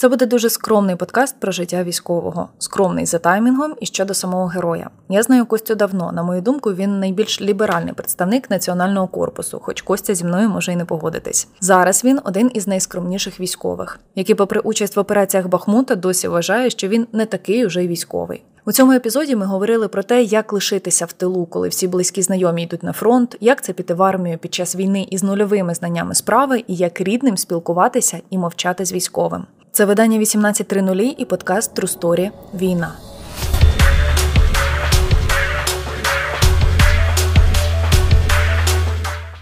Це буде дуже скромний подкаст про життя військового, скромний за таймінгом і щодо самого героя. Я знаю Костю давно. На мою думку, він найбільш ліберальний представник національного корпусу, хоч Костя зі мною може й не погодитись. Зараз він один із найскромніших військових, який, попри участь в операціях Бахмута, досі вважає, що він не такий уже й військовий. У цьому епізоді ми говорили про те, як лишитися в тилу, коли всі близькі знайомі йдуть на фронт, як це піти в армію під час війни із нульовими знаннями справи, і як рідним спілкуватися і мовчати з військовим. Це видання 18.00 і подкаст Story Війна.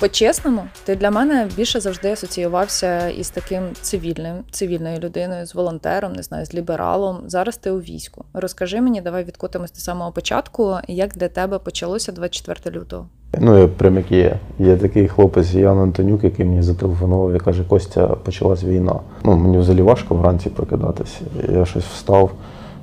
По-чесному, ти для мене більше завжди асоціювався із таким цивільним, цивільною людиною, з волонтером, не знаю, з лібералом. Зараз ти у війську. Розкажи мені, давай відкотимось до самого початку, як для тебе почалося 24 лютого. Ну, я прям як є. Є такий хлопець Ян Антонюк, який мені зателефонував і каже, Костя, почалась війна. Ну, Мені взагалі важко вранці прокидатися. Я щось встав,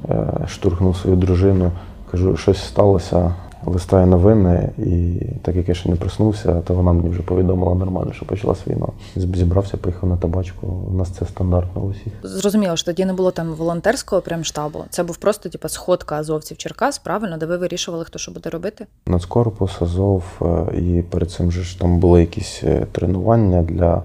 е, штурхнув свою дружину, кажу, щось сталося листаю новини, і так як я ще не проснувся, то вона мені вже повідомила нормально, що почалась війна. Зібрався, поїхав на табачку. У нас це стандартно у всіх. Зрозуміло, що тоді не було там волонтерського прям штабу. Це був просто типу, сходка азовців Черкас, правильно, де ви вирішували, хто що буде робити? Нацкорпус, Азов, е, і перед цим же ж там були якісь е, тренування для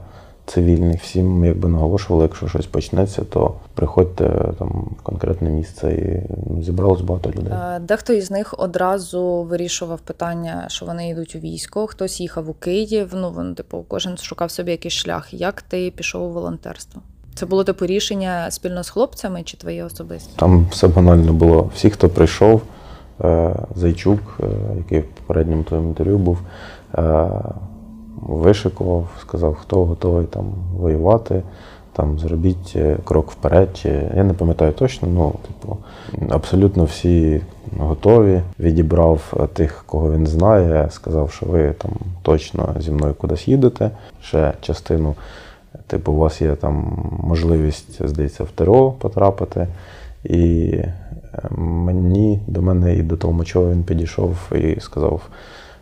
цивільних. Всім якби наголошували, якщо щось почнеться, то приходьте там в конкретне місце і ну, зібралось багато людей. Дехто із них одразу вирішував питання, що вони йдуть у військо, хтось їхав у Київ. Ну він, типу, кожен шукав собі якийсь шлях. Як ти пішов у волонтерство? Це було типу рішення спільно з хлопцями чи твоє особисте? Там все банально було. Всі, хто прийшов, е, Зайчук, е, який в попередньому твоєму інтерв'ю був, вишикував, сказав, хто готовий там воювати, там зробіть е, крок вперед. Чи... Я не пам'ятаю точно, ну, типу, абсолютно всі готові. Відібрав е, тих, кого він знає, сказав, що ви там точно зі мною кудись їдете. Ще частину, типу, у вас є там можливість, здається, в ТРО потрапити. І е, мені до мене і до того, Толмачова він підійшов і сказав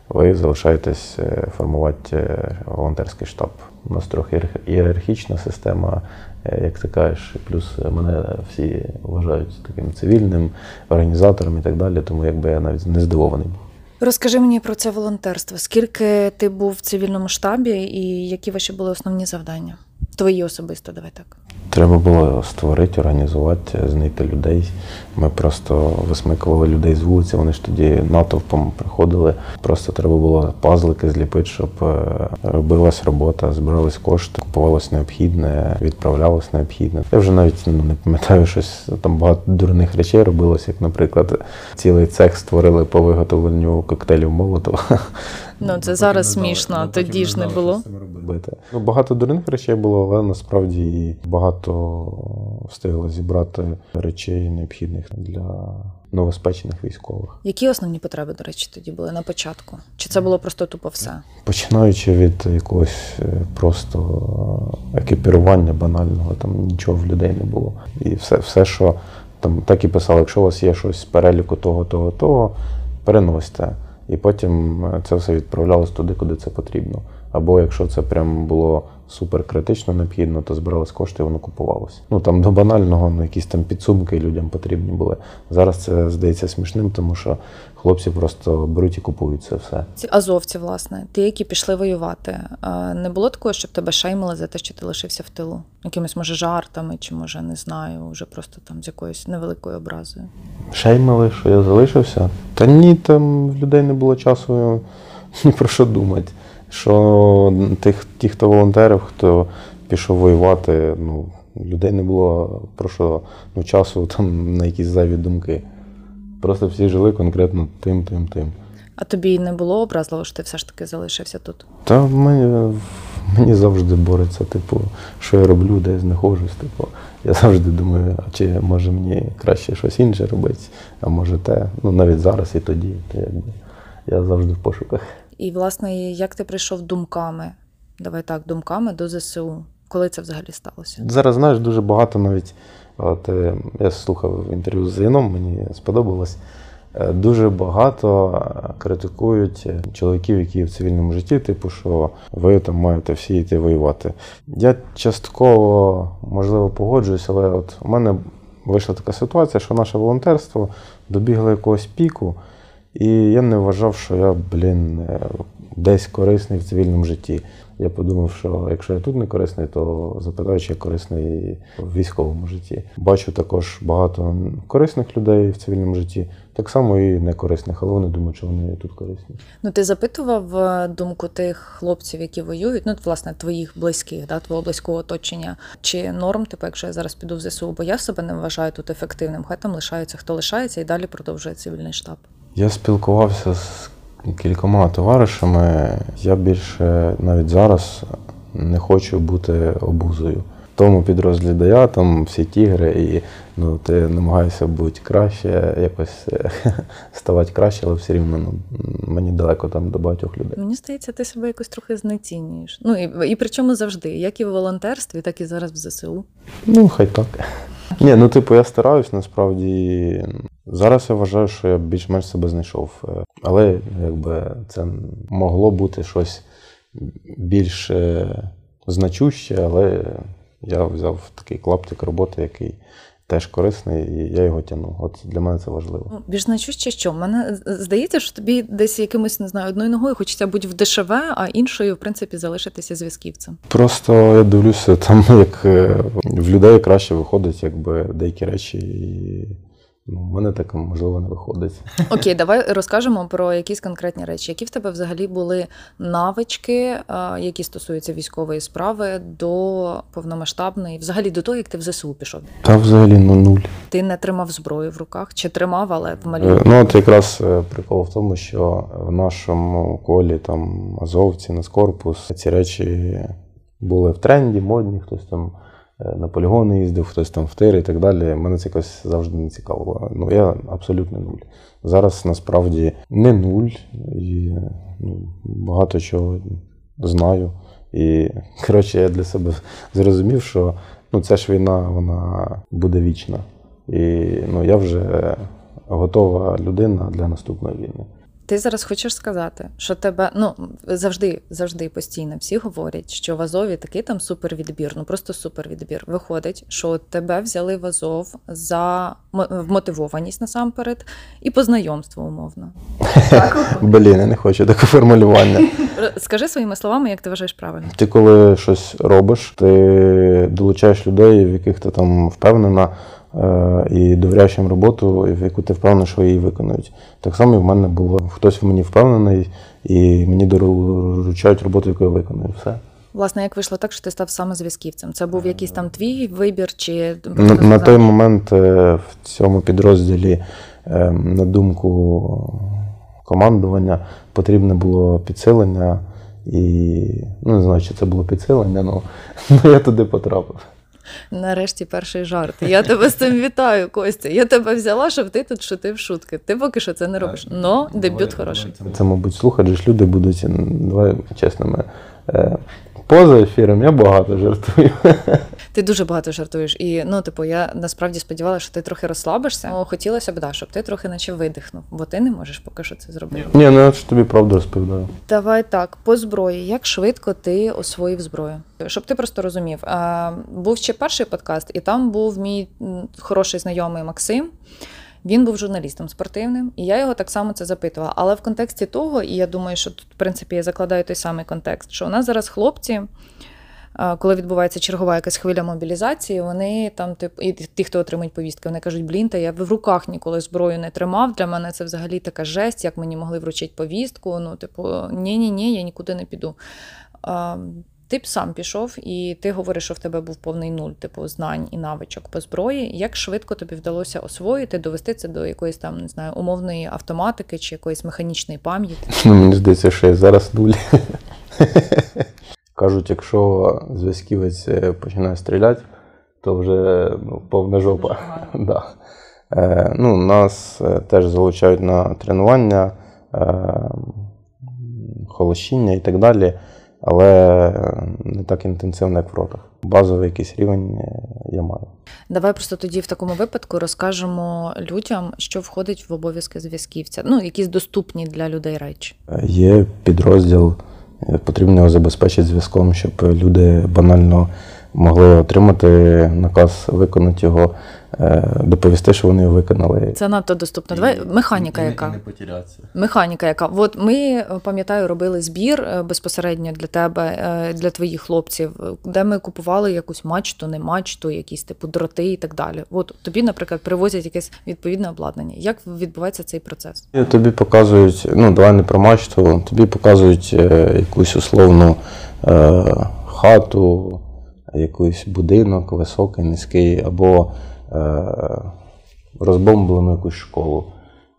ви залишаєтесь е, формувати е, волонтерський штаб. У нас трохи ієрархічна система, е, як ти кажеш, плюс мене всі вважають таким цивільним організатором і так далі, тому якби я навіть не здивований. Розкажи мені про це волонтерство. Скільки ти був в цивільному штабі і які ваші були основні завдання? Твої особисто, давай так. Треба було створити, організувати, знайти людей. Ми просто висмикували людей з вулиці, вони ж тоді натовпом приходили. Просто треба було пазлики зліпити, щоб е, робилась робота, збирались кошти, купувалось необхідне, відправлялось необхідне. Я вже навіть ну, не пам'ятаю щось. Там багато дурних речей робилось, як, наприклад, цілий цех створили по виготовленню коктейлів Молотова. Ну це зараз смішно, тоді ж не було. Ну, Багато дурних речей було, але насправді багато встигло зібрати речей необхідних для новоспечених військових. Які основні потреби, до речі, тоді були на початку? Чи це було просто тупо все? Починаючи від якогось е, просто екіпірування банального, там нічого в людей не було. І все, все, що там так і писали, якщо у вас є щось з переліку того, того, того, переносьте. І потім е, це все відправлялось туди, куди це потрібно. Або якщо це прям було супер критично необхідно, то збирались кошти, і воно купувалося. Ну там до банального ну, якісь там підсумки людям потрібні були. Зараз це здається смішним, тому що хлопці просто беруть і купують це все. Ці азовці, власне, ті, які пішли воювати. Не було такого, щоб тебе шеймили за те, що ти лишився в тилу? Якимись, може, жартами, чи може не знаю, вже просто там з якоюсь невеликою образою. Шеймили, що я залишився? Та ні, там в людей не було часу ні про що думати що тих, ті, хто волонтерів, хто пішов воювати, ну, людей не було про що ну, часу там на якісь зайві думки. Просто всі жили конкретно тим, тим, тим. А тобі не було образливо, що ти все ж таки залишився тут? Та мені мені завжди бореться, типу, що я роблю, де я знаходжусь. Типу, я завжди думаю, а чи може мені краще щось інше робити, а може те. Ну навіть зараз і тоді. То якби я завжди в пошуках. І, власне, як ти прийшов думками? Давай так, думками до ЗСУ. Коли це взагалі сталося? Зараз знаєш дуже багато навіть. От е, я слухав інтерв'ю з Яном, мені сподобалось. Е, дуже багато критикують чоловіків, які в цивільному житті, типу, що ви там маєте всі йти воювати. Я частково можливо погоджуюсь, але от у мене вийшла така ситуація, що наше волонтерство добігло якогось піку, і я не вважав, що я, блін, е, десь корисний в цивільному житті. Я подумав, що якщо я тут не корисний, то запитаю, чи я корисний в військовому житті. Бачу також багато корисних людей в цивільному житті, так само і некорисних, але вони думають, що вони тут корисні. Ну ти запитував е, думку тих хлопців, які воюють, ну власне твоїх близьких, да, твого близького оточення, чи норм, типу, якщо я зараз піду в ЗСУ, бо я себе не вважаю тут ефективним. Хай там лишається, хто лишається, і далі продовжує цивільний штаб. Я спілкувався з кількома товаришами. Я більше навіть зараз не хочу бути обузою. В тому підрозділі, де я, там всі тігри, і ну, ти намагаєшся бути краще, якось ставати краще, але все рівно ну, мені далеко там до багатьох людей. Мені здається, ти себе якось трохи знецінюєш. Ну і і причому завжди, як і в волонтерстві, так і зараз в ЗСУ. Ну, хай так. Ні, ну типу, я стараюсь насправді. Зараз я вважаю, що я більш-менш себе знайшов. Е, але якби це могло бути щось більш е, значуще, але я взяв такий клаптик роботи, який теж корисний, і я його тяну. От для мене це важливо. Ну, більш значуще що? Мене здається, що тобі десь якимось не знаю, одною ногою хочеться бути в дешеве, а іншою, в принципі, залишитися зв'язківцем. Просто я дивлюся, там як е, в людей краще виходить, якби деякі речі. і Ну, У мене так можливо не виходить. Окей, давай розкажемо про якісь конкретні речі. Які в тебе взагалі були навички, які стосуються військової справи до повномасштабної, взагалі до того, як ти в ЗСУ пішов? Та взагалі ну нуль. Ти не тримав зброю в руках чи тримав, але в малій? Е, ну от якраз е, прикол в тому, що в нашому колі там азовці, Нацкорпус, ці речі були в тренді, модні, хтось там. Е, на полігони їздив, хтось там в тир і так далі. Мене це якось завжди не цікавило. Ну я абсолютно нуль. Зараз насправді не нуль і ну, багато чого знаю. І коротше, я для себе зрозумів, що ну, ця ж війна вона буде вічна. І ну, я вже готова людина для наступної війни. Ти зараз хочеш сказати, що тебе ну завжди, завжди постійно всі говорять, що в Азові такий там супервідбір, ну просто супервідбір. Виходить, що тебе взяли в Азов за вмотивованість насамперед і по знайомству умовно. Блін, я не хочу таке формулювання. Скажи своїми словами, як ти вважаєш правильно. Ти коли щось робиш, ти долучаєш людей, в яких ти там впевнена. І довіряєш їм роботу, в яку ти впевнений, що її виконують. Так само і в мене було хтось в мені впевнений, і мені доручають роботу, яку я виконую. Все. Власне, як вийшло так, що ти став саме зв'язківцем? Це був якийсь там твій вибір? чи На, на той момент е, в цьому підрозділі, е, на думку командування, потрібне було підсилення. І ну не знаю, чи це було підсилення, але я туди потрапив. Нарешті перший жарт. Я тебе з цим вітаю, Костя. Я тебе взяла, щоб ти тут шутив шутки. Ти поки що це не робиш. Но дебют хороший. Це, мабуть, слухати люди будуть, давай чесними. Е, поза ефіром я багато жартую. Ти дуже багато жартуєш. І ну, типу, я насправді сподівалася, що ти трохи розслабишся. Ну, хотілося б, да, щоб ти трохи наче видихнув, бо ти не можеш поки що це зробити. Ні, ну я ж тобі правду розповідаю. Давай так, по зброї. Як швидко ти освоїв зброю? Щоб ти просто розумів, був ще перший подкаст, і там був мій хороший знайомий Максим. Він був журналістом спортивним, і я його так само це запитувала. Але в контексті того, і я думаю, що тут, в принципі, я закладаю той самий контекст, що у нас зараз хлопці, коли відбувається чергова якась хвиля мобілізації, вони там, типу, і ті, хто отримують повістки, вони кажуть, блін, та я в руках ніколи зброю не тримав. Для мене це взагалі така жесть, як мені могли вручити повістку. Ну, типу, ні-ні, ні, я нікуди не піду. Ти б сам пішов, і ти говориш, що в тебе був повний нуль, типу знань і навичок по зброї. Як швидко тобі вдалося освоїти, довести це до якоїсь там не знаю, умовної автоматики чи якоїсь механічної пам'яті? Ну, Мені здається, що я зараз нуль. Кажуть, якщо зв'язківець е, починає стріляти, то вже ну, повна жопа. да. е, ну, Нас е, теж залучають на тренування, е, холощіння і так далі. Але не так інтенсивно, як в ротах. Базовий якийсь рівень е, я маю. Давай просто тоді в такому випадку розкажемо людям, що входить в обов'язки зв'язківця. Ну, якісь доступні для людей речі. Є підрозділ, е, потрібно його забезпечити зв'язком, щоб люди банально могли отримати наказ, виконати його, е, доповісти, що вони виконали. Це надто доступно. Давай механіка, і, яка І не потерятися. механіка, яка от ми е, пам'ятаю, робили збір е, безпосередньо для тебе, е, для твоїх хлопців, е, де ми купували якусь мачту, не мачту, якісь типу дроти і так далі. От тобі, наприклад, привозять якесь відповідне обладнання. Як відбувається цей процес? І Тобі показують, ну давай не про мачту, тобі показують е, якусь условну е, хату, якийсь будинок високий, низький, або е, розбомблену якусь школу.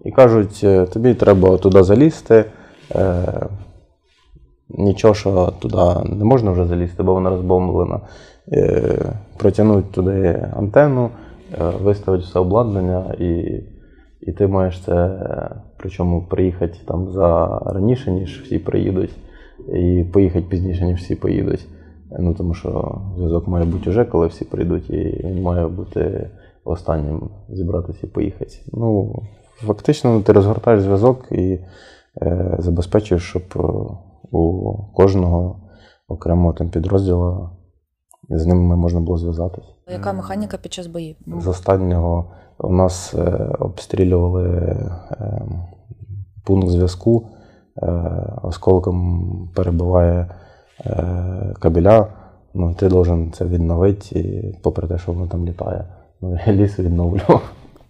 І кажуть, е, тобі треба туди залізти. Е, нічого, що туди не можна вже залізти, бо вона розбомблена. Е, протягнуть туди антенну, е, виставити все обладнання і. І ти маєш це, е, причому приїхати там за раніше, ніж всі приїдуть, і поїхати пізніше, ніж всі поїдуть. Ну тому що зв'язок має бути вже, коли всі прийдуть, і він має бути останнім зібратися і поїхати. Ну, фактично, ти розгортаєш зв'язок і е, забезпечуєш, щоб е, у кожного окремого там підрозділу з ними можна було зв'язатися. Яка механіка під час боїв? З останнього у нас е, обстрілювали е, пункт зв'язку, е, осколком перебиває е, кабеля. Ну, ти должен це відновити, і попри те, що воно там літає. Ну, я ліс відновлював.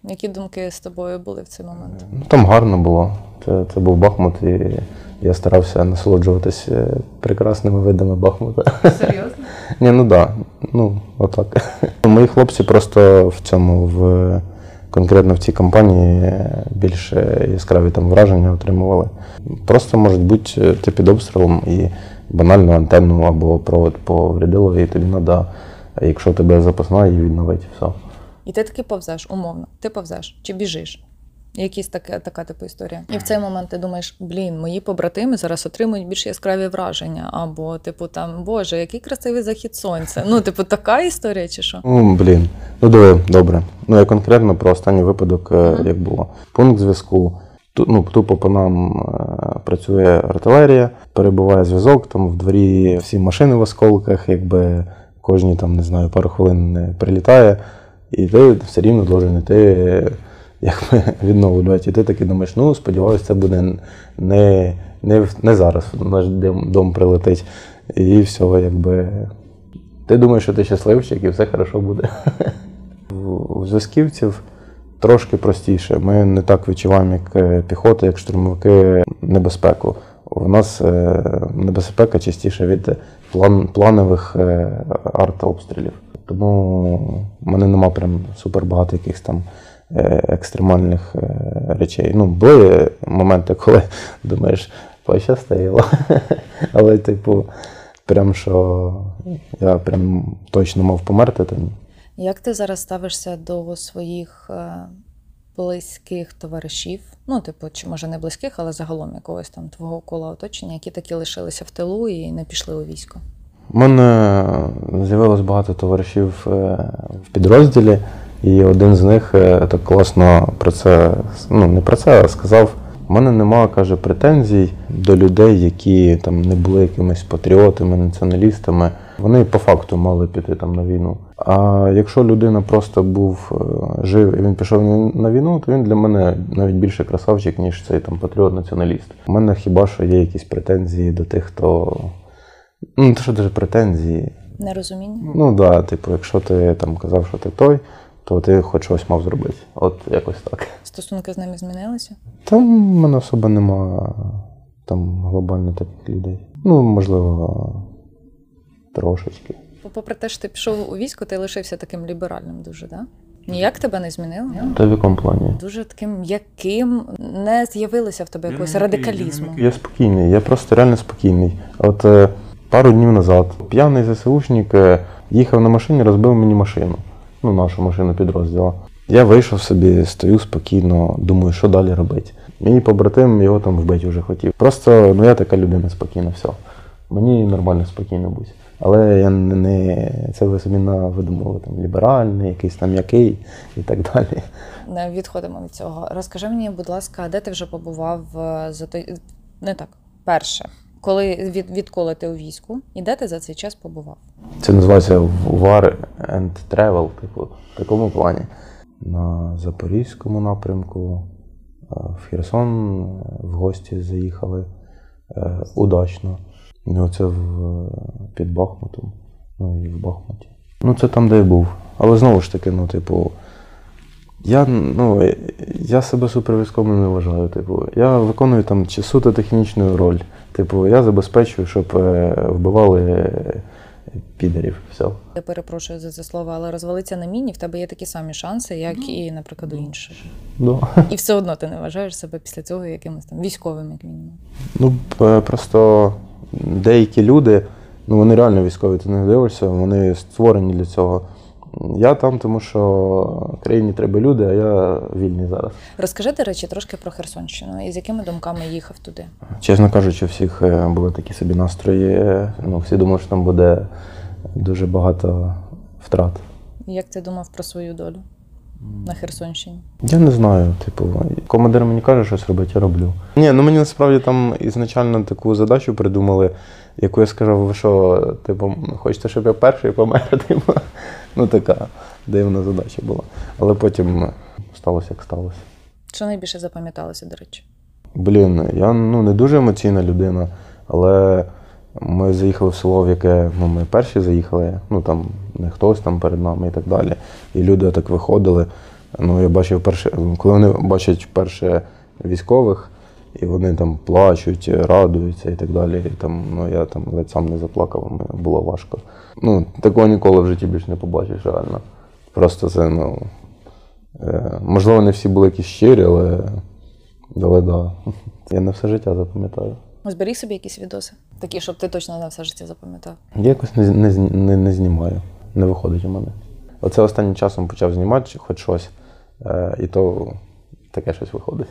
Які думки з тобою були в цей момент? Ну, там гарно було. Це, це був Бахмут, і я старався насолоджуватися е, прекрасними видами Бахмута. Серйозно? Ні, ну так. Да. Ну, отак. Мої хлопці просто в цьому, в конкретно в цій компанії більш яскраві там враження отримували. Просто можуть бути ти під обстрілом і банальну антенну або провод повредило, і тобі треба, якщо тебе запасна, її відновити. Все. І ти таки повзеш, умовно. Ти повзеш чи біжиш? Якісь така, така типу історія. І в цей момент ти думаєш, блін, мої побратими зараз отримують більш яскраві враження. Або, типу, там, Боже, який красивий захід сонця. Ну, типу, така історія, чи що? Ну, блін. Ну, диви, добре. Ну, я конкретно про останній випадок, е, як було. Пункт зв'язку. Ну, тупо по нам е, працює артилерія, перебуває зв'язок, там в дворі всі машини в осколках, якби кожні там, не знаю, пару хвилин не прилітає, і ти все рівно должен йти якби, відновлювати. І ти таки думаєш, ну, сподіваюся, це буде не, не, не зараз наш дом прилетить. І все, якби. Ти думаєш, що ти щасливчик і все хорошо буде. У зв'язківців трошки простіше. Ми не так відчуваємо, як е, піхота, як штурмовики, небезпеку. У нас е, небезпека частіше від план, планових е, артобстрілів. Тому в мене нема прям супер багато якихось там екстремальних речей. Ну, були моменти, коли думаєш, пощастило. Але, типу, прям що я прям точно мав померти, то ні. Як ти зараз ставишся до своїх е, близьких товаришів? Ну, типу, чи може не близьких, але загалом якогось там твого кола оточення, які таки лишилися в тилу і не пішли у військо? У мене з'явилось багато товаришів е, в підрозділі, і один з них е, так класно про це, ну не про це, а сказав. У мене нема, каже, претензій до людей, які там не були якимись патріотами, націоналістами. Вони по факту мали піти там на війну. А якщо людина просто був е, жив і він пішов на війну, то він для мене навіть більше красавчик, ніж цей там патріот-націоналіст. У мене хіба що є якісь претензії до тих, хто. Ну, те, що дуже претензії. Нерозуміння? Ну так, да, типу, якщо ти там казав, що ти той, то ти хоч щось мав зробити. От якось так. Стосунки з ними змінилися? Там в мене особо нема там глобально таких людей. Ну, можливо, трошечки. Попри те, що ти пішов у військо, ти лишився таким ліберальним дуже, да? Ніяк тебе не змінило? Та в якому плані? Дуже таким м'яким, не з'явилося в тебе якогось радикалізму. Я спокійний, я просто реально спокійний. От е, пару днів назад п'яний ЗСУшник е, їхав на машині, розбив мені машину. Ну, нашу машину підрозділу. Я вийшов собі, стою спокійно, думаю, що далі робити. Мій побратим його там вбити вже хотів. Просто ну я така людина спокійна, все. Мені нормально, спокійно будь. Але я не це ви собі на видумали там ліберальний, якийсь там який і так далі. Не відходимо від цього. Розкажи мені, будь ласка, де ти вже побував е, за той не так. Перше, коли від, відколи ти у війську, і де ти за цей час побував? Це називається War and Travel, типу, в такому плані. На Запорізькому напрямку, е, в Херсон е, в гості заїхали е, удачно. Ну, це в, під Бахмутом, ну і в Бахмуті. Ну, це там, де я був. Але знову ж таки, ну, типу, я ну, я себе супервійськовим не вважаю. Типу, я виконую там чи суто технічну роль. Типу, я забезпечую, щоб е, вбивали підерів. Все. Я перепрошую за це слово, але розвалиться на міні, в тебе є такі самі шанси, як і, наприклад, у інших. Да. І все одно ти не вважаєш себе після цього якимось там військовим, як мінімум. Ну, е, просто деякі люди, ну вони реально військові, ти не дивишся, вони створені для цього. Я там, тому що країні треба люди, а я вільний зараз. Розкажи, до речі, трошки про Херсонщину і з якими думками їхав туди. Чесно кажучи, у всіх е, були такі собі настрої. Ну, Всі думали, що там буде дуже багато втрат. Як ти думав про свою долю на Херсонщині? Я не знаю. Типу, командир мені каже, щось робити, я роблю. Ні, ну мені насправді там ізначально таку задачу придумали, яку я сказав, ви що, типу, хочете, щоб я перший помер? Типу. Ну, така дивна задача була. Але потім сталося, як сталося. Що найбільше запам'яталося, до речі? Блін, я ну, не дуже емоційна людина, але ми заїхали в село, в яке ну, ми перші заїхали, ну там не хтось там перед нами і так далі. І люди так виходили. Ну, я бачив перше, коли вони бачать перше військових, і вони там плачуть, радуються і так далі. І там, ну, Я там ледь сам не заплакав, мені було важко. Ну, Такого ніколи в житті більше не побачиш, реально. Просто це, ну. Е, можливо, не всі були якісь щирі, але але да. Я на все життя запам'ятаю. Зберіг собі якісь відоси, такі, щоб ти точно на все життя запам'ятав. Я якось не не, не, не знімаю, не виходить у мене. Оце останнім часом почав знімати хоч щось, е, і то таке щось виходить.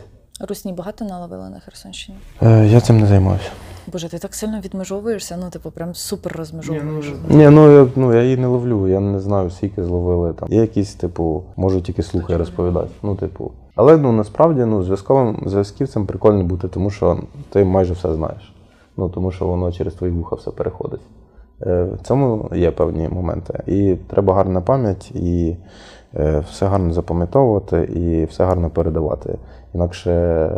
Русні багато наловили на Херсонщині? Е, Я цим не займаюся. Боже, ти так сильно відмежовуєшся, ну типу прям супер розмежовуєш. Ні, ну я ну я її не ловлю, я не знаю, скільки зловили там. Є якісь, типу, можу тільки слухи розповідати. Ну, типу. Але ну насправді ну, зв'язковим зв'язківцем прикольно бути, тому що ти майже все знаєш. Ну тому що воно через твої вуха все переходить. Е, в цьому є певні моменти. І треба гарна пам'ять, і е, все гарно запам'ятовувати, і все гарно передавати. Інакше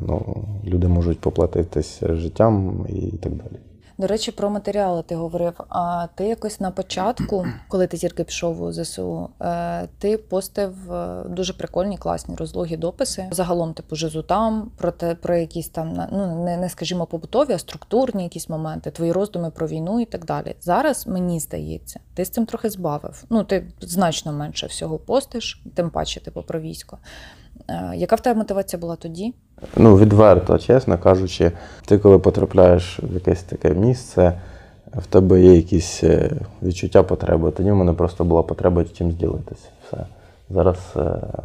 ну, люди можуть поплатитись життям і так далі. До речі, про матеріали ти говорив. А ти якось на початку, коли ти тільки пішов у ЗСУ, е, ти постив е, дуже прикольні, класні розлогі дописи. Загалом, типу, жизу там, про те, про якісь там ну не, не скажімо, побутові, а структурні якісь моменти, твої роздуми про війну і так далі. Зараз мені здається, ти з цим трохи збавив. Ну, ти значно менше всього постиш, тим паче, типу, про військо. Е, яка в тебе мотивація була тоді? Ну, відверто, чесно кажучи, ти коли потрапляєш в якесь таке місце, в тебе є якісь е, відчуття потреби. Тоді в мене просто була потреба чим зділитися. Все. Зараз е,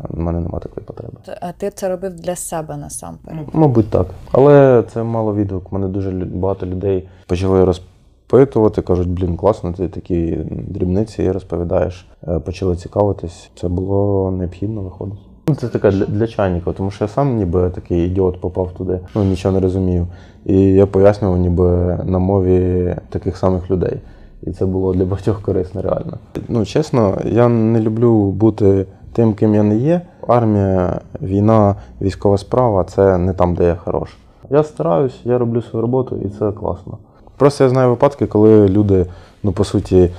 в мене немає такої потреби. А ти це робив для себе насамперед? Мабуть, так. Але це мало відгук. Мене дуже багато людей почали розпитувати, кажуть, блін, класно, ти такі дрібниці розповідаєш. Почали цікавитись. Це було необхідно виходить. Ну, це така для, для чайника, тому що я сам ніби такий ідіот попав туди, ну нічого не розумів. І я пояснював ніби на мові таких самих людей. І це було для багатьох корисно, реально. Ну, чесно, я не люблю бути тим, ким я не є. Армія, війна, військова справа це не там, де я хорош. Я стараюсь, я роблю свою роботу, і це класно. Просто я знаю випадки, коли люди, ну по суті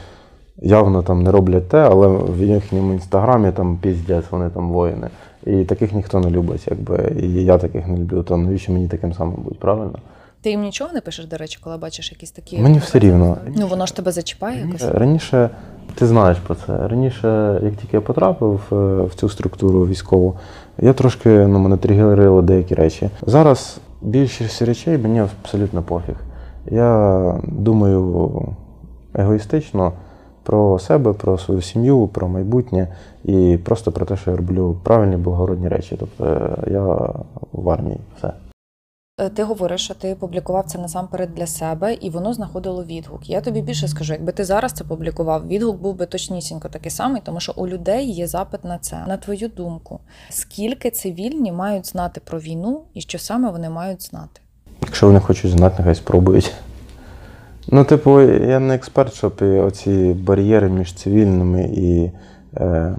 явно там не роблять те, але в їхньому інстаграмі там піздець, вони там воїни. І таких ніхто не любить, якби. І я таких не люблю, то навіщо мені таким самим бути, правильно? Ти їм нічого не пишеш, до речі, коли бачиш якісь такі. Мені все рівно. Ну воно ж тебе зачіпає якось? Раніше, ти знаєш про це. Раніше, як тільки я потрапив е, в цю структуру військову, я трошки ну, мене тригерили деякі речі. Зараз більшість речей мені абсолютно пофіг. Я думаю егоїстично про себе, про свою сім'ю, про майбутнє і просто про те, що я роблю правильні благородні речі. Тобто я в армії все. Е, ти говориш, що ти публікував це насамперед для себе, і воно знаходило відгук. Я тобі більше скажу, якби ти зараз це публікував, відгук був би точнісінько такий самий, тому що у людей є запит на це. На твою думку, скільки цивільні мають знати про війну і що саме вони мають знати? Якщо вони хочуть знати, нехай спробують. Ну, типу, я не експерт, щоб оці бар'єри між цивільними і е,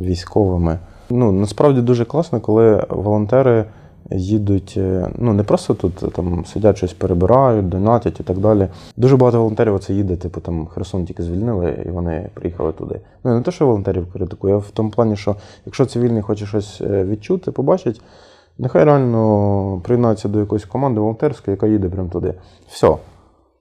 військовими. Ну, насправді дуже класно, коли волонтери їдуть, е, ну не просто тут е, там сидять, щось перебирають, донатять і так далі. Дуже багато волонтерів оце їде, типу там Херсон тільки звільнили, і вони приїхали туди. Ну не те, що волонтерів критикую, а в тому плані, що якщо цивільний хоче щось е, відчути, побачить, нехай реально приєднається до якоїсь команди волонтерської, яка їде прямо туди. Все.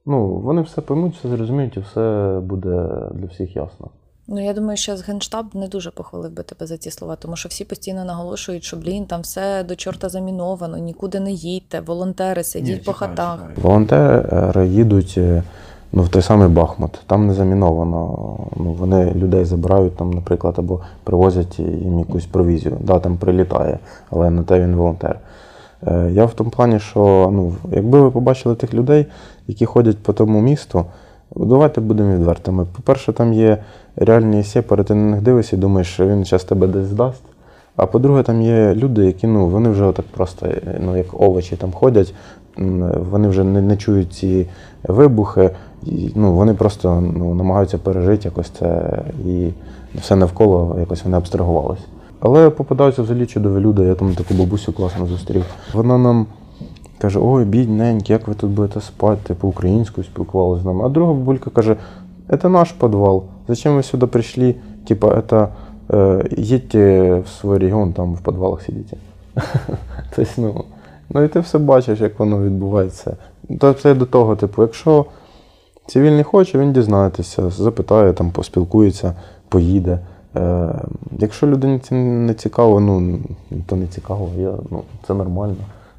Ну, вони все поймуть, все зрозуміють, і все буде для всіх ясно. Ну, я думаю, що з Генштаб не дуже похвалив би тебе за ці слова, тому що всі постійно наголошують, що блін, там все до чорта заміновано, нікуди не їдьте, волонтери сидіть Ні, по чекай, хатах. Чекай. Волонтери їдуть е, ну, в той самий Бахмут, там не заміновано. Ну, Вони людей забирають, там, наприклад, або привозять їм якусь провізію. Да, Там прилітає, але на те він волонтер. Е, я в тому плані, що ну, якби ви побачили тих людей, які ходять по тому місту. Давайте будемо відвертими. По-перше, там є реальні сепари, ти на них дивишся і думаєш, що він зараз тебе десь здасть. А по-друге, там є люди, які ну, вони вже так просто, ну, як овочі там ходять, вони вже не не чують ці вибухи, і, ну, вони просто ну, намагаються пережити якось це і все навколо якось вони абстрагувалися. Але попадаються взагалі чудові люди, я там таку бабусю класно зустрів. Вона нам. Каже, ой, бідненькі, як ви тут будете спати, типу українською спілкувалися з нами. А друга бабулька каже, це наш підвал. Зачем ви сюди прийшли? Типа, это э, едьте в свій регіон, там в підвалах сидите. тобто, ну, ну і ти все бачиш, як воно відбувається. Тобто до того, типу, якщо цивільний хоче, він дізнається, запитає, там, поспілкується, поїде. Е, Якщо людині це не цікаво, ну то не цікаво, я, ну, це нормально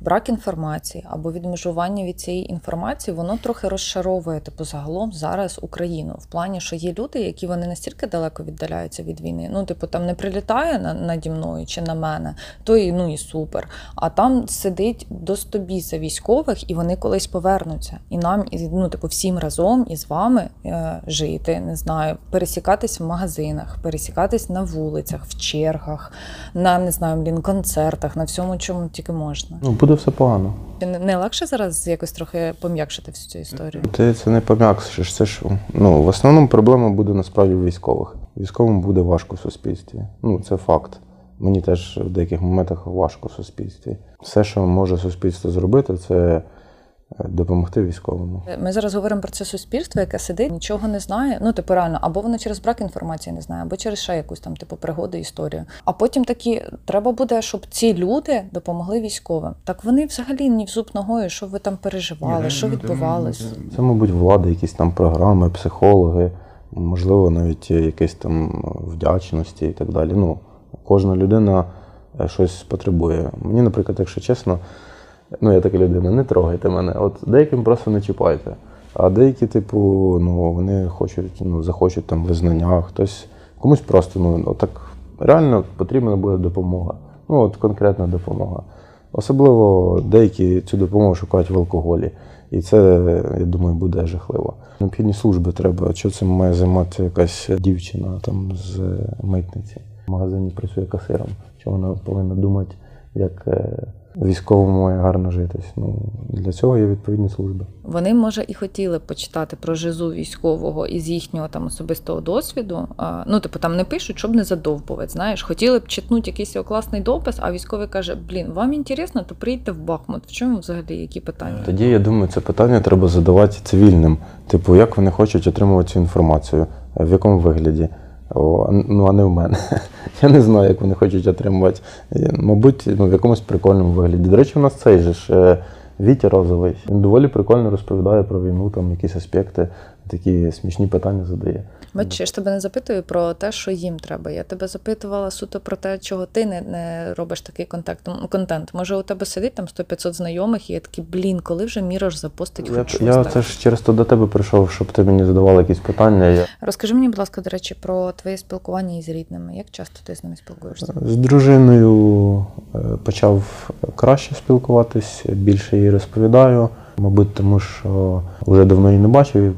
брак інформації або відмежування від цієї інформації, воно трохи розшаровує типу загалом зараз Україну в плані, що є люди, які вони настільки далеко віддаляються від війни. Ну, типу, там не прилітає на, наді мною чи на мене, то і ну і супер. А там сидить до стобіса військових, і вони колись повернуться. І нам, і, ну, типу, всім разом із вами е, жити, не знаю, пересікатись в магазинах, пересікатись на вулицях, в чергах, на не знаю, блін, концертах, на всьому, чому тільки можна. Ну, буде все погано. Не легше зараз якось трохи пом'якшити всю цю історію? Ти це не пом'якшиш. Це ж ну в основному проблема буде насправді в військових. Військовим буде важко в суспільстві. Ну це факт. Мені теж в деяких моментах важко в суспільстві. Все, що може суспільство зробити, це допомогти військовому. Ми зараз говоримо про це суспільство, яке сидить, нічого не знає. Ну, типу, реально, або воно через брак інформації не знає, або через ще якусь там типу пригоду, історію. А потім такі треба буде, щоб ці люди допомогли військовим. Так вони взагалі ні в зуб ногою, що ви там переживали, Ні, що відбувалось. Це, мабуть, влада, якісь там програми, психологи, можливо, навіть якісь там вдячності і так далі. Ну, кожна людина е, щось потребує. Мені, наприклад, якщо чесно. Ну, я така людина, не трогайте мене. От деяким просто не чіпайте. А деякі, типу, ну, вони хочуть, ну, захочуть там визнання, хтось комусь просто, ну, отак реально потрібна буде допомога. Ну, от конкретна допомога. Особливо деякі цю допомогу шукають в алкоголі. І це, я думаю, буде жахливо. Необхідні служби треба. Що цим має займатися якась дівчина там з митниці? В магазині працює касиром. Що вона повинна думати, як е, військовому має гарно житись. Ну для цього є відповідні служби. Вони може і хотіли почитати про жизу військового із їхнього там особистого досвіду. А, ну, типу, там не пишуть, щоб не задовбувати. Знаєш, хотіли б читнути якийсь класний допис, а військовий каже: Блін, вам інтересно, то приїдьте в Бахмут. В чому взагалі які питання? Тоді я думаю, це питання треба задавати цивільним. Типу, як вони хочуть отримувати цю інформацію, в якому вигляді. О, ну, а не в мене. Я не знаю, як вони хочуть отримувати. Мабуть, ну, в якомусь прикольному вигляді. До речі, у нас цей же ж е, Вітя Розовий. Він доволі прикольно розповідає про війну, там якісь аспекти. Такі смішні питання задає. Бачиш, я ж тебе не запитую про те, що їм треба. Я тебе запитувала суто про те, чого ти не не робиш такий контент. контент. Може, у тебе сидить там 100-500 знайомих, і я такий, блін, коли вже мірош запостить Я, хоч щось. я це ж через то до тебе прийшов, щоб ти мені задавала якісь питання. Я Розкажи мені, будь ласка, до речі, про твоє спілкування із рідними. Як часто ти з ними спілкуєшся? з дружиною е, почав краще спілкуватись, більше їй розповідаю. Мабуть, тому що вже давно її не бачив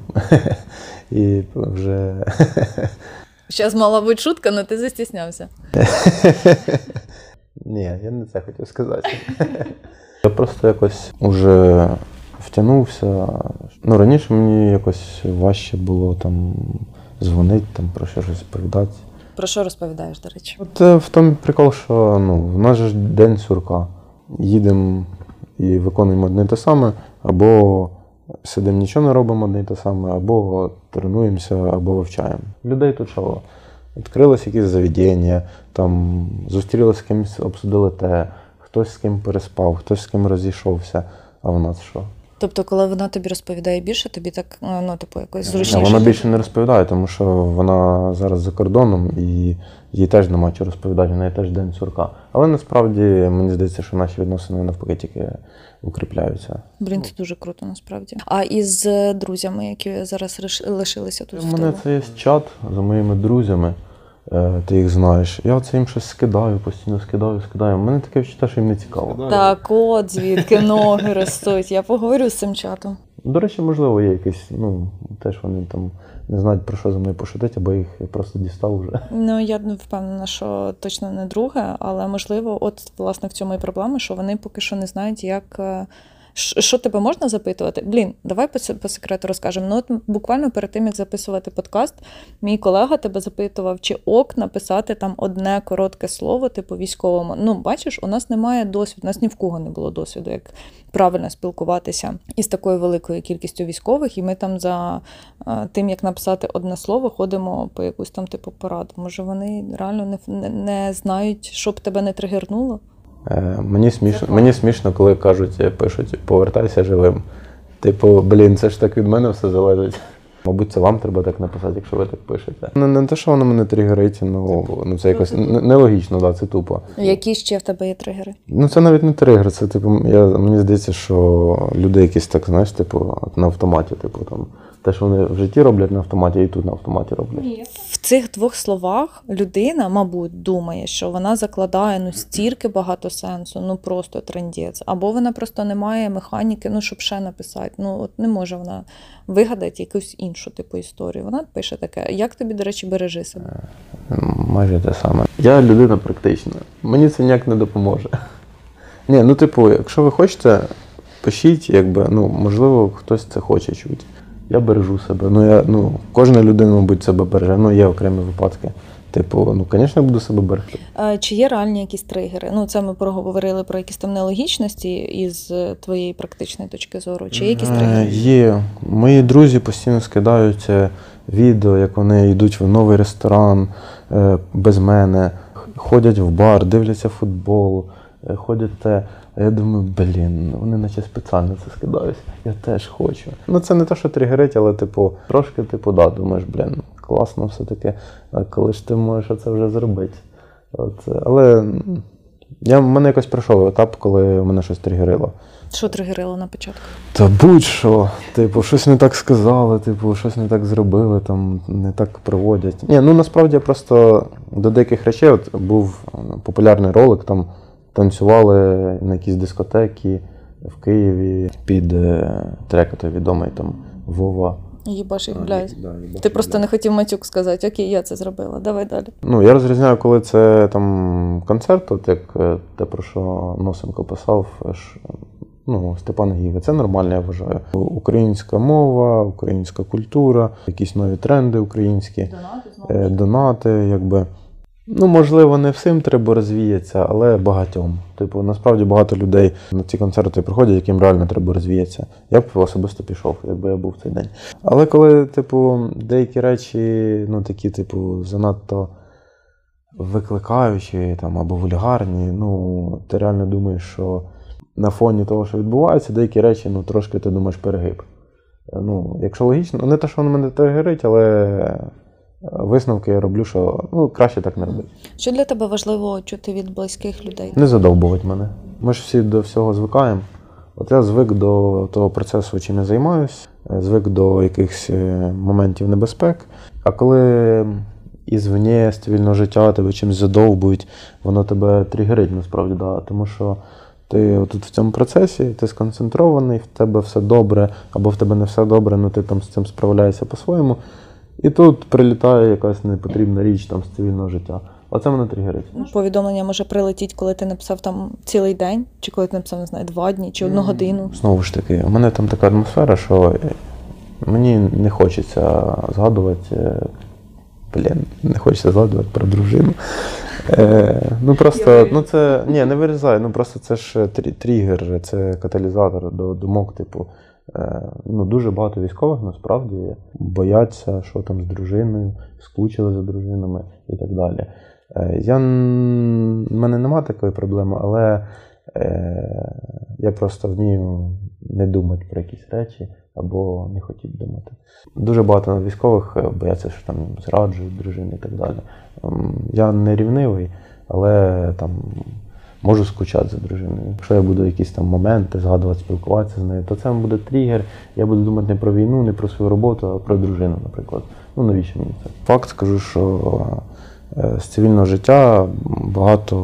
і вже Зараз мала бути шутка, але ти застіснявся. Ні, я не це хотів сказати. Я просто якось уже втягнувся. Ну, раніше мені якось важче було там дзвонити, там про щось розповідати. Про що розповідаєш, до речі? От е, в тому прикол, що ну, в нас же ж день сурка. Їдемо і виконуємо одне те саме, або сидимо, нічого не робимо одне те саме, або тренуємося, або вивчаємо. Людей тут чого? Відкрилось якісь заведення, там зустрілися з кимось, обсудили те, хтось з ким переспав, хтось з ким розійшовся, а в нас що? Тобто, коли вона тобі розповідає більше, тобі так, е, ну, типу, якось А зручніше. Вона більше не розповідає, тому що вона зараз за кордоном і їй теж нема чого розповідати, в неї теж день сурка. Але насправді мені здається, що наші відносини навпаки тільки укріпляються. Блін, це дуже круто, насправді. А із е, друзями, які зараз лишилися тут У мене це є чат за моїми друзями, е, ти їх знаєш. Я оце їм щось скидаю, постійно скидаю, скидаю. У мене таке відчуття, що їм не цікаво. Так, от звідки ноги ростуть. Я поговорю з цим чатом. До речі, можливо, є якісь, ну, теж вони там не знають про що за мною пошутити, або їх я просто дістав вже. Ну я впевнена, що точно не друге, але можливо, от власне в цьому і проблема, що вони поки що не знають, як. Що тебе можна запитувати? Блін, давай по, по секрету розкажемо. Ну, от буквально перед тим, як записувати подкаст, мій колега тебе запитував, чи ок написати там одне коротке слово, типу військовому. Ну, бачиш, у нас немає досвіду, у нас ні в кого не було досвіду, як правильно спілкуватися із такою великою кількістю військових, і ми там за е, тим, як написати одне слово, ходимо по якусь там типу пораду. Може, вони реально не, не, знають, щоб тебе не тригернуло? Е, мені, смішно, мені смішно, коли кажуть, е, пишуть, повертайся живим. Типу, блін, це ж так від мене все залежить. Мабуть, це вам треба так написати, якщо ви так пишете. Не, не те, що воно мене тригерить, ну, ну це якось н- нелогічно, да, це тупо. Які ще в тебе є тригери? Ну це навіть не тригер, це типу, я, мені здається, що люди якісь так, знаєш, типу, от на автоматі, типу там. Те, що вони в житті роблять на автоматі, і тут на автоматі роблять. В цих двох словах людина, мабуть, думає, що вона закладає ну стільки багато сенсу, ну просто трендець. Або вона просто не має механіки, ну щоб ще написати. Ну от не може вона вигадати якусь іншу типу історію. Вона пише таке. Як тобі, до речі, бережи себе? Майже те саме. Я людина практична. Мені це ніяк не допоможе. Ні, ну типу, якщо ви хочете, пишіть, якби, ну, можливо, хтось це хоче чути. Я бережу себе. Ну, я, ну, кожна людина, мабуть, себе береже. Ну, є окремі випадки. Типу, ну, звісно, я буду себе берегти. Е, Чи є реальні якісь тригери? Ну, це ми проговорили про якісь там нелогічності із твоєї практичної точки зору. Чи є якісь Е, тригери? Є. Мої друзі постійно скидають е, відео, як вони йдуть в новий ресторан е, без мене, ходять в бар, дивляться футбол, е, ходять те. А я думаю, блін, вони наче спеціально це скидають. Я теж хочу. Ну це не те, що тригерить, але типу, трошки, типу, да, думаєш, блін, класно все-таки. А коли ж ти можеш це вже зробити? От, але я, в мене якось пройшов етап, коли мене щось тригерило. Що тригерило на початку? Та будь-що, типу, щось не так сказали, типу, щось не так зробили, там не так проводять. Ні, ну насправді просто до деяких речей от був е, популярний ролик, там танцювали на якійсь дискотекі в Києві під е, трек той відомий там Вова. Їбаш їх, блядь. Да, Ти просто не хотів матюк сказати, окей, я це зробила. Давай далі. Ну, я розрізняю, коли це там концерт, от як е, те, про що Носенко писав, ну, Степан Гіга. Це нормально, я вважаю. Українська мова, українська культура, якісь нові тренди українські, е, донати, якби. Ну, можливо, не всім треба розвіятися, але багатьом. Типу, насправді багато людей на ці концерти приходять, яким реально треба розвіятися. Я б особисто пішов, якби я був в цей день. Але коли, типу, деякі речі, ну такі, типу, занадто викликаючі там, або вульгарні, ну, ти реально думаєш, що на фоні того, що відбувається, деякі речі, ну, трошки ти думаєш перегиб. ну, якщо логічно, не те, що воно мене тригерить, але висновки я роблю, що ну, краще так не робити. Що для тебе важливо чути від близьких людей? Не задовбувати мене. Ми ж всі до всього звикаємо. От я звик до того процесу, чим я займаюся, звик до якихось е, моментів небезпек. А коли ізвні з цивільного життя тебе чимось задовбують, воно тебе тригерить насправді. Да. Тому що ти тут в цьому процесі, ти сконцентрований, в тебе все добре, або в тебе не все добре, але ну ти там з цим справляєшся по-своєму. І тут прилітає якась непотрібна річ там з цивільного життя. Оце мене тригерить. Повідомлення може прилетіти, коли ти написав там цілий день, чи коли ти написав, не знаю, два дні, чи одну годину. Знову ж таки, у мене там така атмосфера, що мені не хочеться згадувати. Блін, не хочеться згадувати про дружину. Е, Ну просто ну це ні, не вирізай, ну просто це ж тригер, це каталізатор до думок, типу. Е, ну, Дуже багато військових насправді бояться, що там з дружиною, скучили за дружинами і так далі. Е, я, в мене немає такої проблеми, але е, я просто вмію не думати про якісь речі або не хотіти думати. Дуже багато військових бояться, що там зраджують дружини і так далі. Я не рівнивий, але там можу скучати за дружиною. Якщо я буду якісь там моменти згадувати, спілкуватися з нею, то це буде тригер. Я буду думати не про війну, не про свою роботу, а про дружину, наприклад. Ну навіщо мені це? Факт скажу, що е, з цивільного життя багато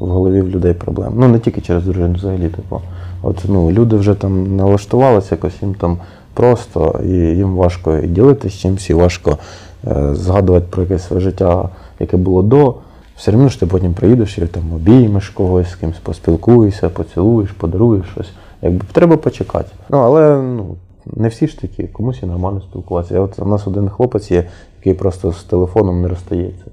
в голові в людей проблем. Ну не тільки через дружину, взагалі. Типу. От ну, люди вже там налаштувалися якось їм там просто, і їм важко і ділитися чимось, і важко е, згадувати про якесь своє життя, яке було до все одно ж ти потім приїдеш і там обіймеш когось, з кимось поспілкуєшся, поцілуєш, подаруєш щось. Якби треба почекати. Ну, але ну, не всі ж такі, комусь і нормально спілкуватися. От у нас один хлопець є, який просто з телефоном не розстається.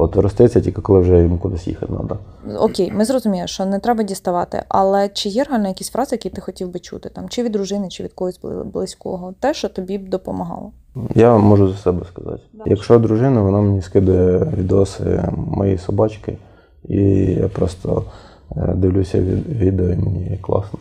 От розстається тільки коли вже йому кудись їхати треба. Окей, ми зрозуміли, що не треба діставати, але чи є реально якісь фрази, які ти хотів би чути, там, чи від дружини, чи від когось близького, те, що тобі б допомагало? Я можу за себе сказати. Да. Якщо дружина, вона мені скидає відоси моєї собачки, і я просто е, дивлюся відео, і мені класно.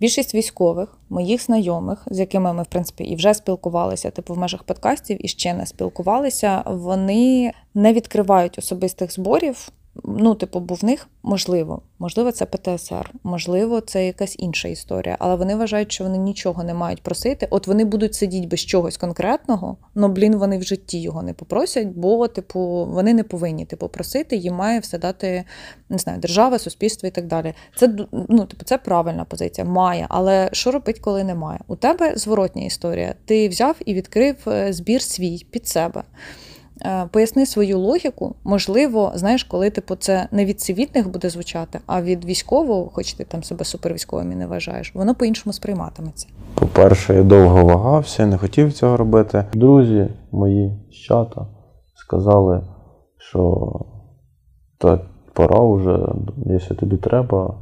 Більшість військових, моїх знайомих, з якими ми в принципі і вже спілкувалися, типу в межах подкастів і ще не спілкувалися, вони не відкривають особистих зборів Ну, типу, бо в них можливо, можливо, це ПТСР, можливо, це якась інша історія, але вони вважають, що вони нічого не мають просити. От вони будуть сидіти без чогось конкретного, але, блін, вони в житті його не попросять, бо, типу, вони не повинні типу, просити, їм має все дати не знаю, держава, суспільство і так далі. Це ну, типу, це правильна позиція, має. Але що робить, коли немає? У тебе зворотня історія. Ти взяв і відкрив е, збір свій під себе. Е, поясни свою логіку, можливо, знаєш, коли типу це не від цивільних буде звучати, а від військового, хоч ти там себе супервійськовим і не вважаєш, воно по-іншому сприйматиметься. По-перше, я довго вагався, не хотів цього робити. Друзі мої з чата сказали, що та пора вже, якщо тобі треба,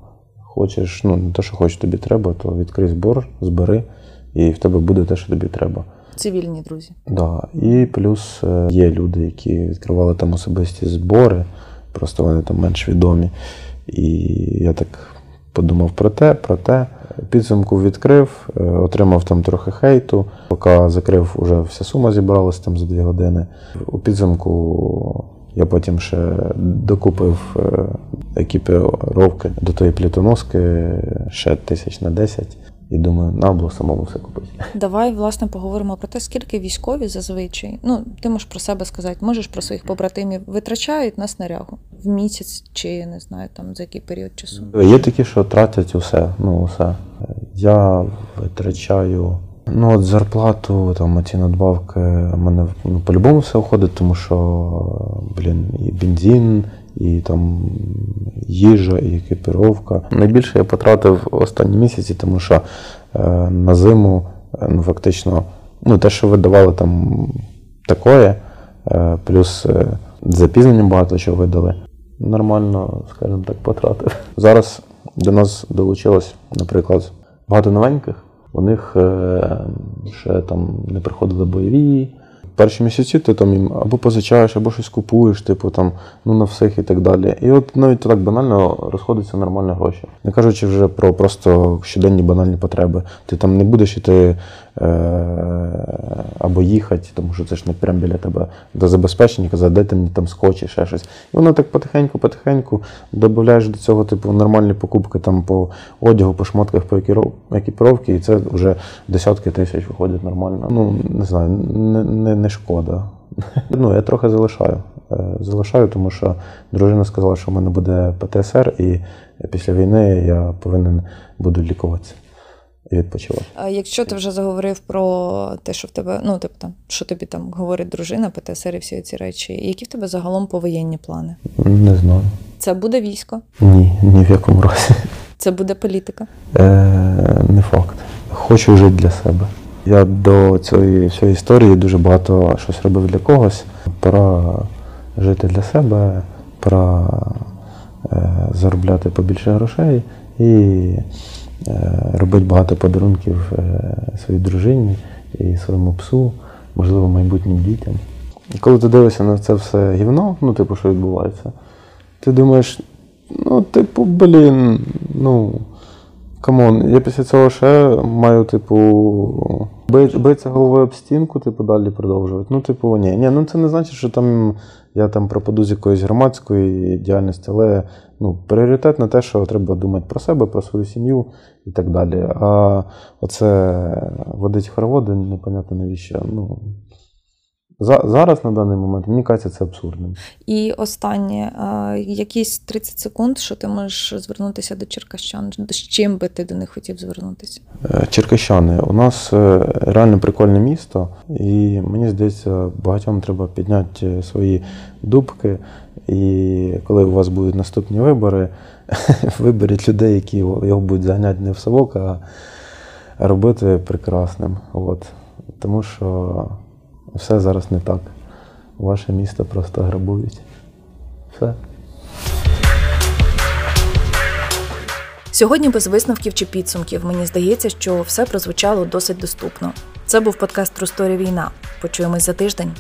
хочеш, ну не те, що хочеш тобі треба, то відкрий збор, збери, і в тебе буде те, що тобі треба цивільні друзі. Да. І плюс е, є люди, які відкривали там особисті збори, просто вони там менш відомі. І я так подумав про те, про те. Підсумку відкрив, е, отримав там трохи хейту. Поки закрив, вже вся сума зібралась там за дві години. У підсумку я потім ще докупив е, екіпіровки до тої плітоноски ще тисяч на 10. І думаю, нам було самому все купити. Давай власне поговоримо про те, скільки військові зазвичай. Ну ти можеш про себе сказати, можеш про своїх побратимів витрачають на снарягу в місяць чи не знаю там за який період часу. Є такі, що тратять усе. Ну усе. Я витрачаю. Ну, от зарплату, там ці надбавки, в мене ну, по-любому все входить, тому що, блін, і бензин, і там їжа, і екіпіровка. Найбільше я потратив останні місяці, тому що е, на зиму е, ну, фактично ну, те, що видавали там такое, е, плюс запізненням багато чого видали. Нормально, скажімо так, потратив. Зараз до нас долучилось, наприклад, багато новеньких. У них ще там не приходили бойові. Перші місяці ти там їм або позичаєш, або щось купуєш, типу там, ну на всіх і так далі. І от навіть так банально розходяться нормальні гроші. Не кажучи вже про просто щоденні банальні потреби. Ти там не будеш іти або їхати, тому що це ж не прямо біля тебе до забезпечення, казати, де ти мені там скотч і ще щось. І воно так потихеньку-потихеньку додаєш до цього типу нормальні покупки там по одягу, по шмотках, по екіпіровці, і це вже десятки тисяч виходить нормально. Ну, не знаю, не, не, не шкода. Ну, я трохи залишаю. Е, залишаю, тому що дружина сказала, що в мене буде ПТСР, і після війни я повинен буду лікуватися відпочивати. А якщо ти вже заговорив про те, що в тебе, ну типу там, що тобі там говорить дружина, ПТСР і всі ці речі, які в тебе загалом повоєнні плани? Не знаю. Це буде військо? Ні, ні в якому разі. Це буде політика? Е, Не факт. Хочу жити для себе. Я до цієї всієї історії дуже багато щось робив для когось. Пора жити для себе, пора е, заробляти побільше грошей і робити багато подарунків е, своїй дружині і своєму псу, можливо, майбутнім дітям. І коли ти дивишся на це все гівно, ну, типу, що відбувається, ти думаєш, ну, типу, блін, ну. Come on, я після цього ще маю, типу, битися головою об стінку, типу, далі продовжувати. Ну, типу, ні. Ні, ну це не значить, що там я там пропаду з якоїсь громадської діяльності, але ну, пріоритет на те, що треба думати про себе, про свою сім'ю і так далі. А оце водить хороводи, непонятно навіщо. Ну, Зараз на даний момент мені кажеться, це абсурдним. І останнє, якісь 30 секунд, що ти можеш звернутися до черкащан. З чим би ти до них хотів звернутися? Е, черкащани, у нас е, реально прикольне місто, і мені здається, багатьом треба підняти свої дубки. І коли у вас будуть наступні вибори, виберіть людей, які його будуть заганяти не в совок, а робити прекрасним. От. Тому що. Все зараз не так. Ваше місто просто грабують. Все. Сьогодні без висновків чи підсумків. Мені здається, що все прозвучало досить доступно. Це був подкаст «Трусторі війна. Почуємось за тиждень.